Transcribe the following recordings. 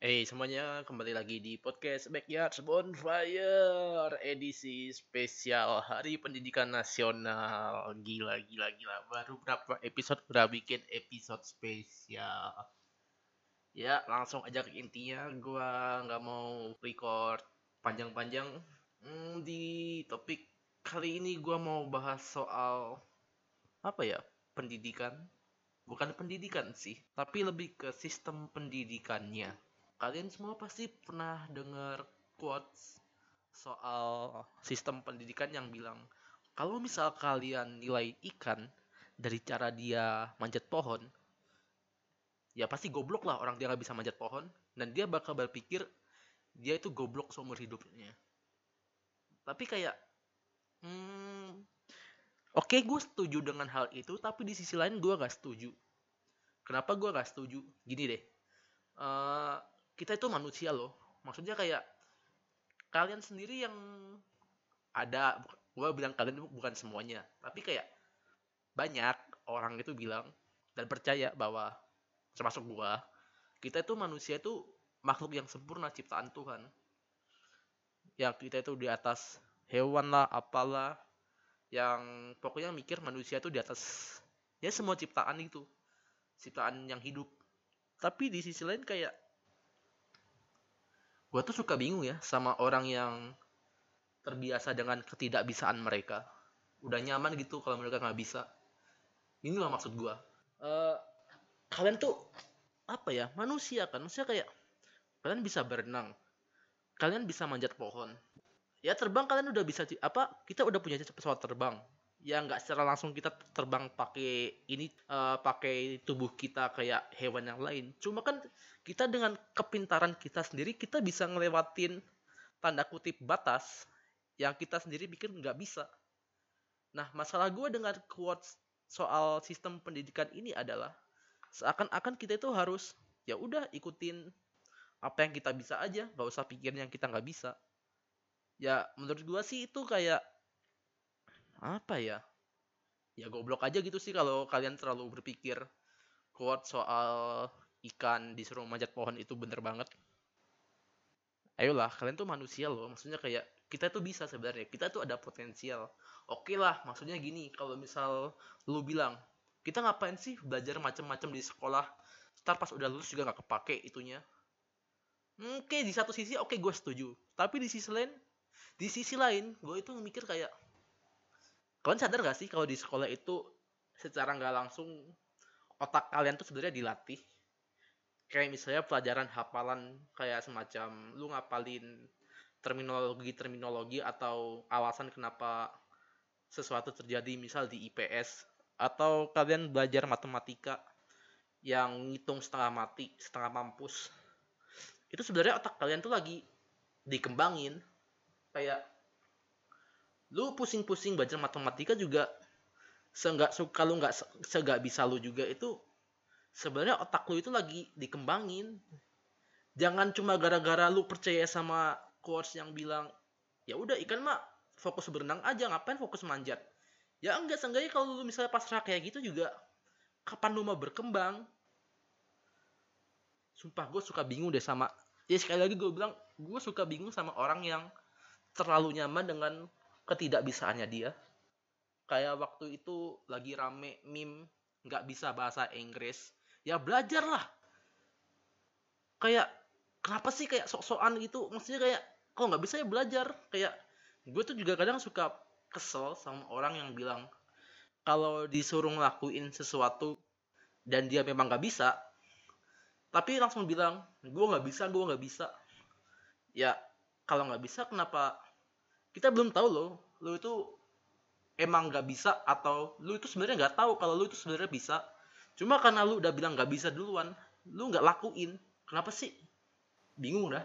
Hey semuanya, kembali lagi di podcast Backyard Bonfire edisi spesial Hari Pendidikan Nasional. Gila, gila, gila. Baru berapa episode udah bikin episode spesial. Ya, langsung aja ke intinya. Gua nggak mau record panjang-panjang. Hmm, di topik kali ini gua mau bahas soal apa ya? Pendidikan. Bukan pendidikan sih, tapi lebih ke sistem pendidikannya kalian semua pasti pernah dengar quotes soal sistem pendidikan yang bilang kalau misal kalian nilai ikan dari cara dia manjat pohon ya pasti goblok lah orang dia nggak bisa manjat pohon dan dia bakal berpikir dia itu goblok seumur hidupnya. Tapi kayak hmm, oke okay, gue setuju dengan hal itu tapi di sisi lain gue gak setuju. Kenapa gue gak setuju? Gini deh uh, kita itu manusia loh. Maksudnya kayak kalian sendiri yang ada. Gue bilang kalian bukan semuanya. Tapi kayak banyak orang itu bilang dan percaya bahwa termasuk gue kita itu manusia itu makhluk yang sempurna ciptaan Tuhan. Ya kita itu di atas hewan lah apalah yang pokoknya mikir manusia itu di atas ya semua ciptaan itu. Ciptaan yang hidup. Tapi di sisi lain kayak gue tuh suka bingung ya sama orang yang terbiasa dengan ketidakbisaan mereka. Udah nyaman gitu kalau mereka nggak bisa. Ini lah maksud gue uh, kalian tuh apa ya? Manusia kan? Manusia kayak kalian bisa berenang kalian bisa manjat pohon. Ya terbang kalian udah bisa apa? Kita udah punya pesawat terbang ya nggak secara langsung kita terbang pakai ini uh, pakai tubuh kita kayak hewan yang lain. Cuma kan kita dengan kepintaran kita sendiri kita bisa ngelewatin tanda kutip batas yang kita sendiri pikir nggak bisa. Nah masalah gue dengan quotes soal sistem pendidikan ini adalah seakan-akan kita itu harus ya udah ikutin apa yang kita bisa aja nggak usah pikirin yang kita nggak bisa. Ya menurut gue sih itu kayak apa ya? Ya goblok aja gitu sih kalau kalian terlalu berpikir kuat soal ikan disuruh manjat pohon itu bener banget. Ayolah kalian tuh manusia loh. Maksudnya kayak kita tuh bisa sebenarnya. Kita tuh ada potensial. Oke lah maksudnya gini kalau misal lu bilang kita ngapain sih belajar macam-macam di sekolah? Ntar pas udah lulus juga nggak kepake itunya. Oke di satu sisi oke gue setuju. Tapi di sisi lain di sisi lain gue itu mikir kayak kalian sadar gak sih kalau di sekolah itu secara nggak langsung otak kalian tuh sebenarnya dilatih kayak misalnya pelajaran hafalan kayak semacam lu ngapalin terminologi-terminologi atau alasan kenapa sesuatu terjadi misal di IPS atau kalian belajar matematika yang ngitung setengah mati, setengah mampus. Itu sebenarnya otak kalian tuh lagi dikembangin kayak lu pusing-pusing belajar matematika juga seenggak suka lu nggak seenggak bisa lu juga itu sebenarnya otak lu itu lagi dikembangin. Jangan cuma gara-gara lu percaya sama coach yang bilang ya udah ikan mah fokus berenang aja ngapain fokus manjat? Ya enggak seenggaknya kalau lu misalnya pasrah kayak gitu juga kapan lu mau berkembang? Sumpah gue suka bingung deh sama ya sekali lagi gue bilang gue suka bingung sama orang yang terlalu nyaman dengan ketidakbisaannya dia. Kayak waktu itu lagi rame meme nggak bisa bahasa Inggris. Ya belajar lah kayak kenapa sih kayak sok-sokan gitu? Maksudnya kayak kok nggak bisa ya belajar? Kayak gue tuh juga kadang suka kesel sama orang yang bilang kalau disuruh ngelakuin sesuatu dan dia memang nggak bisa tapi langsung bilang gue nggak bisa gue nggak bisa. Ya kalau nggak bisa kenapa kita belum tahu loh lu itu emang nggak bisa atau lu itu sebenarnya nggak tahu kalau lu itu sebenarnya bisa. Cuma karena lu udah bilang nggak bisa duluan lu nggak lakuin. Kenapa sih? Bingung dah.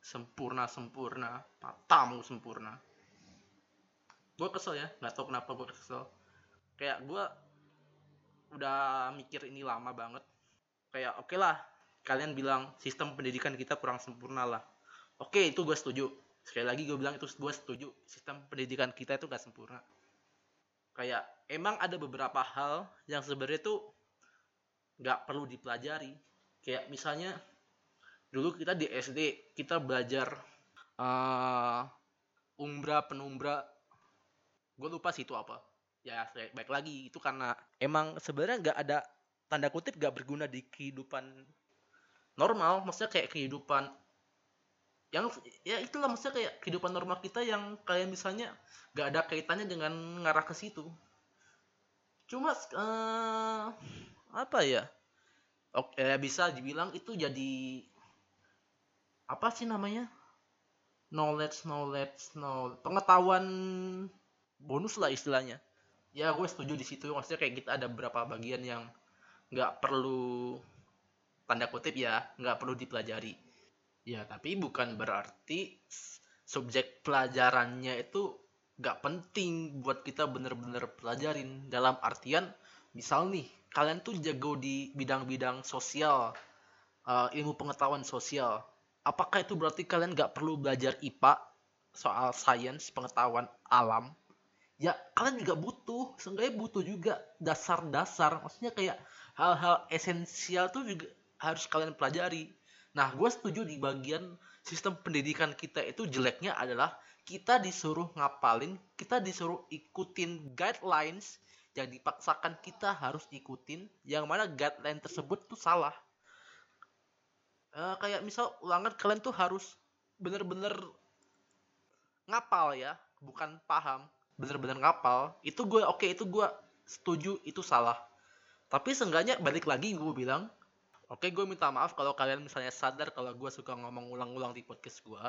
Sempurna sempurna. Matamu sempurna. Gue kesel ya nggak tahu kenapa gue kesel. Kayak gue udah mikir ini lama banget. Kayak oke okay lah kalian bilang sistem pendidikan kita kurang sempurna lah. Oke okay, itu gue setuju sekali lagi gue bilang itu gue setuju sistem pendidikan kita itu gak sempurna. Kayak emang ada beberapa hal yang sebenarnya tuh gak perlu dipelajari. Kayak misalnya dulu kita di SD kita belajar uh, umbra penumbra. Gue lupa sih itu apa. Ya baik lagi itu karena emang sebenarnya nggak ada tanda kutip nggak berguna di kehidupan normal. Maksudnya kayak kehidupan yang ya itulah maksudnya kayak kehidupan normal kita yang kayak misalnya nggak ada kaitannya dengan ngarah ke situ. Cuma uh, apa ya? Oke ya bisa dibilang itu jadi apa sih namanya? Knowledge knowledge knowledge pengetahuan bonus lah istilahnya. Ya gue setuju di situ. Maksudnya kayak kita ada beberapa bagian yang nggak perlu tanda kutip ya nggak perlu dipelajari ya tapi bukan berarti subjek pelajarannya itu nggak penting buat kita bener-bener pelajarin. Dalam artian misal nih kalian tuh jago di bidang-bidang sosial uh, ilmu pengetahuan sosial. Apakah itu berarti kalian nggak perlu belajar IPA soal sains pengetahuan alam? Ya kalian juga butuh seenggaknya butuh juga dasar-dasar. Maksudnya kayak hal-hal esensial tuh juga harus kalian pelajari nah gue setuju di bagian sistem pendidikan kita itu jeleknya adalah kita disuruh ngapalin, kita disuruh ikutin guidelines yang dipaksakan kita harus ikutin, yang mana guideline tersebut tuh salah. Uh, kayak misal ulangan kalian tuh harus bener-bener ngapal ya, bukan paham, bener-bener ngapal. Itu gue oke, okay, itu gue setuju itu salah. Tapi seenggaknya balik lagi gue bilang, oke gue minta maaf kalau kalian misalnya sadar kalau gue suka ngomong ulang-ulang di podcast gue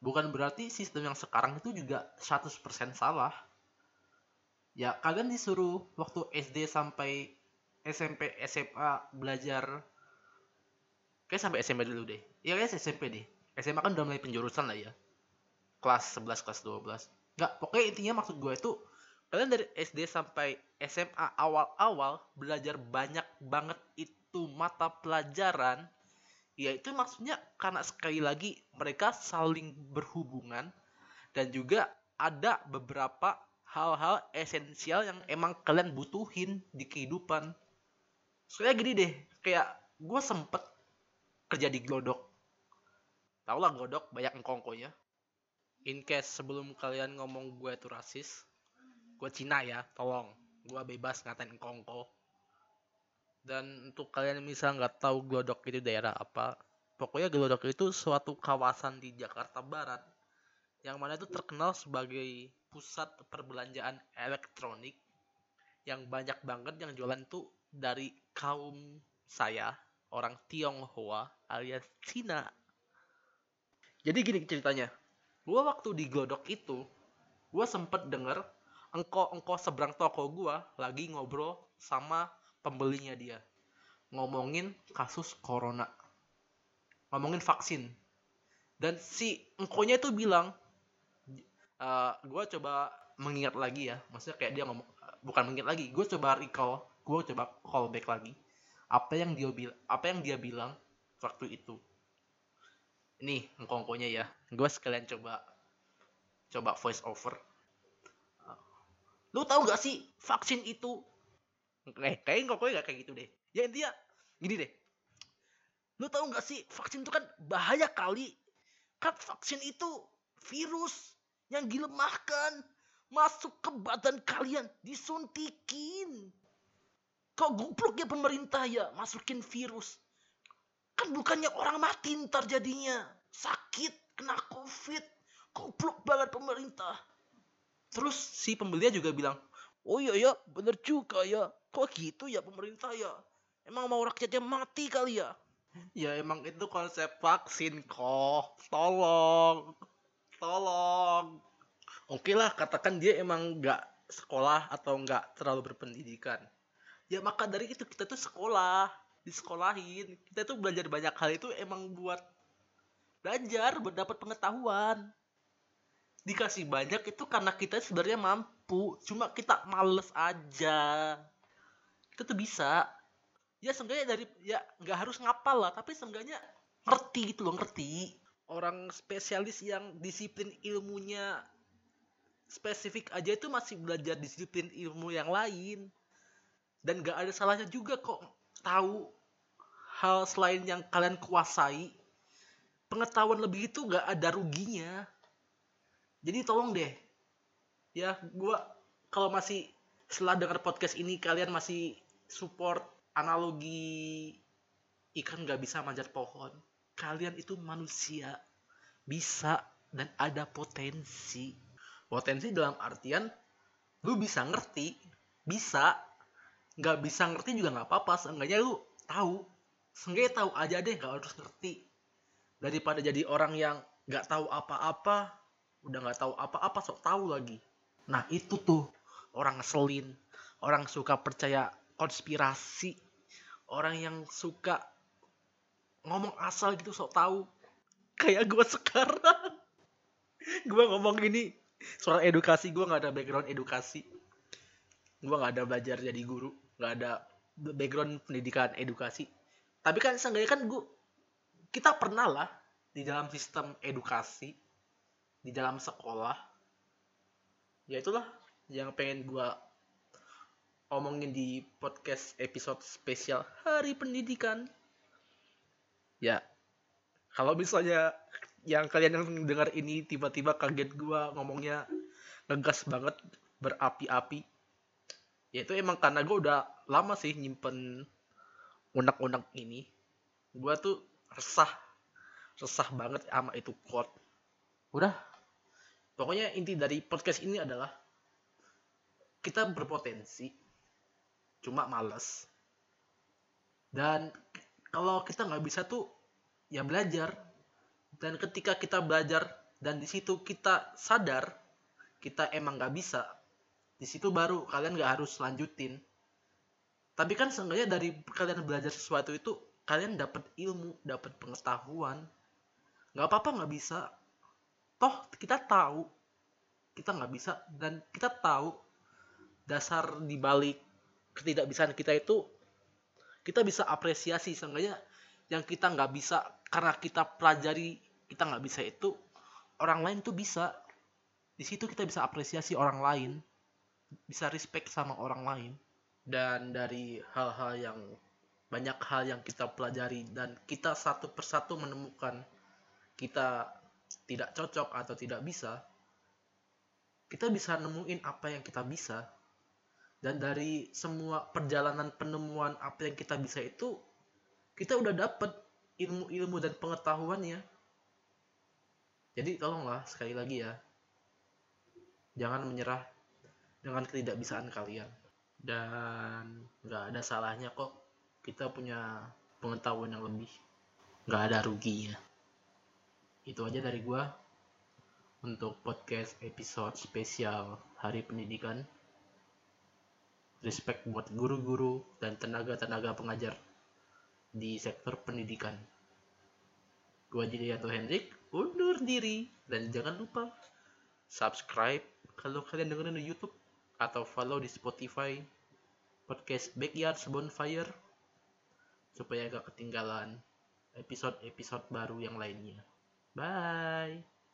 bukan berarti sistem yang sekarang itu juga 100% salah. Ya, kalian disuruh waktu SD sampai SMP, SMA belajar kayak sampai SMP dulu deh. Ya kayak SMP deh. SMA kan udah mulai penjurusan lah ya. Kelas 11, kelas 12. Enggak, pokoknya intinya maksud gue itu kalian dari SD sampai SMA awal-awal belajar banyak banget itu mata pelajaran ya itu maksudnya karena sekali lagi mereka saling berhubungan dan juga ada beberapa hal-hal esensial yang emang kalian butuhin di kehidupan. Soalnya gini deh, kayak gue sempet kerja di Glodok. Tau lah Glodok, banyak engkongkonya. In case sebelum kalian ngomong gue itu rasis, gue Cina ya, tolong. Gue bebas ngatain engkongko dan untuk kalian misal nggak tahu Glodok itu daerah apa, pokoknya Glodok itu suatu kawasan di Jakarta Barat yang mana itu terkenal sebagai pusat perbelanjaan elektronik yang banyak banget yang jualan tuh dari kaum saya orang Tionghoa alias Cina. Jadi gini ceritanya, gua waktu di Glodok itu, gua sempet denger engkau engkau seberang toko gua lagi ngobrol sama pembelinya dia. Ngomongin kasus corona. Ngomongin vaksin. Dan si engkonya itu bilang uh, eh, gue coba mengingat lagi ya. Maksudnya kayak dia ngomong bukan mengingat lagi gue coba recall gue coba call back lagi apa yang dia bilang apa yang dia bilang waktu itu. Ini engkongkonya ya. Gue sekalian coba coba voice over lu tahu gak sih vaksin itu? Kayak kayak kok gak kayak gitu deh. Ya intinya gini deh. Lu tahu gak sih vaksin itu kan bahaya kali? Kan vaksin itu virus yang dilemahkan masuk ke badan kalian disuntikin. Kok goblok ya pemerintah ya masukin virus. Kan bukannya orang mati ntar jadinya. Sakit kena covid. Goblok banget pemerintah terus si pembelinya juga bilang oh iya ya bener juga ya. Kok gitu ya pemerintah ya? Emang mau rakyatnya mati kali ya? Ya emang itu konsep vaksin kok. Tolong tolong. Oke lah katakan dia emang nggak sekolah atau nggak terlalu berpendidikan. Ya maka dari itu kita tuh sekolah disekolahin. Kita tuh belajar banyak hal itu emang buat belajar buat dapat pengetahuan dikasih banyak itu karena kita sebenarnya mampu. Cuma kita males aja. Kita tuh bisa. Ya seenggaknya dari ya nggak harus ngapal lah tapi seenggaknya ngerti gitu loh ngerti. Orang spesialis yang disiplin ilmunya spesifik aja itu masih belajar disiplin ilmu yang lain. Dan gak ada salahnya juga kok tahu hal selain yang kalian kuasai. Pengetahuan lebih itu gak ada ruginya jadi tolong deh. Ya gue kalau masih setelah dengar podcast ini kalian masih support analogi ikan gak bisa manjat pohon. Kalian itu manusia. Bisa dan ada potensi. Potensi dalam artian lu bisa ngerti. Bisa. Nggak bisa ngerti juga nggak apa-apa. Seenggaknya lu tahu. Seenggaknya tahu aja deh nggak harus ngerti. Daripada jadi orang yang nggak tahu apa-apa udah nggak tahu apa-apa sok tahu lagi. Nah itu tuh. Orang ngeselin. Orang suka percaya konspirasi. Orang yang suka ngomong asal gitu sok tahu. Kayak gue sekarang. Gue ngomong ini soal edukasi. Gue nggak ada background edukasi. Gue nggak ada belajar jadi guru. Nggak ada background pendidikan edukasi. Tapi kan seenggaknya kan gue kita pernah lah di dalam sistem edukasi di dalam sekolah ya itulah yang pengen gue omongin di podcast episode spesial hari pendidikan. Ya kalau misalnya yang kalian yang dengar ini tiba-tiba kaget gue ngomongnya ngegas banget berapi-api ya itu emang karena gue udah lama sih nyimpen unek-unek ini. Gue tuh resah resah banget sama itu quote. Udah pokoknya inti dari podcast ini adalah kita berpotensi cuma males. Dan kalau kita nggak bisa tuh ya belajar. Dan ketika kita belajar dan di situ kita sadar kita emang nggak bisa di situ baru kalian nggak harus lanjutin. Tapi kan seenggaknya dari kalian belajar sesuatu itu kalian dapat ilmu dapat pengetahuan. Nggak apa-apa nggak bisa toh kita tahu. Kita nggak bisa dan kita tahu dasar dibalik ketidakbisaan kita itu kita bisa apresiasi. Seenggaknya yang kita nggak bisa karena kita pelajari kita nggak bisa itu orang lain tuh bisa. Di situ kita bisa apresiasi orang lain bisa respect sama orang lain. Dan dari hal-hal yang banyak hal yang kita pelajari dan kita satu persatu menemukan kita tidak cocok atau tidak bisa kita bisa nemuin apa yang kita bisa. Dan dari semua perjalanan penemuan apa yang kita bisa itu kita udah dapet ilmu-ilmu dan pengetahuannya. Jadi tolonglah sekali lagi ya jangan menyerah dengan ketidakbisaan kalian. Dan nggak ada salahnya kok kita punya pengetahuan yang lebih. Nggak ada ruginya itu aja dari gua untuk podcast episode spesial hari pendidikan. Respect buat guru-guru dan tenaga-tenaga pengajar di sektor pendidikan. Jadi atau Hendrik undur diri. Dan jangan lupa subscribe kalau kalian dengerin di YouTube atau follow di Spotify podcast Backyard Bonfire supaya gak ketinggalan episode-episode baru yang lainnya. Bye.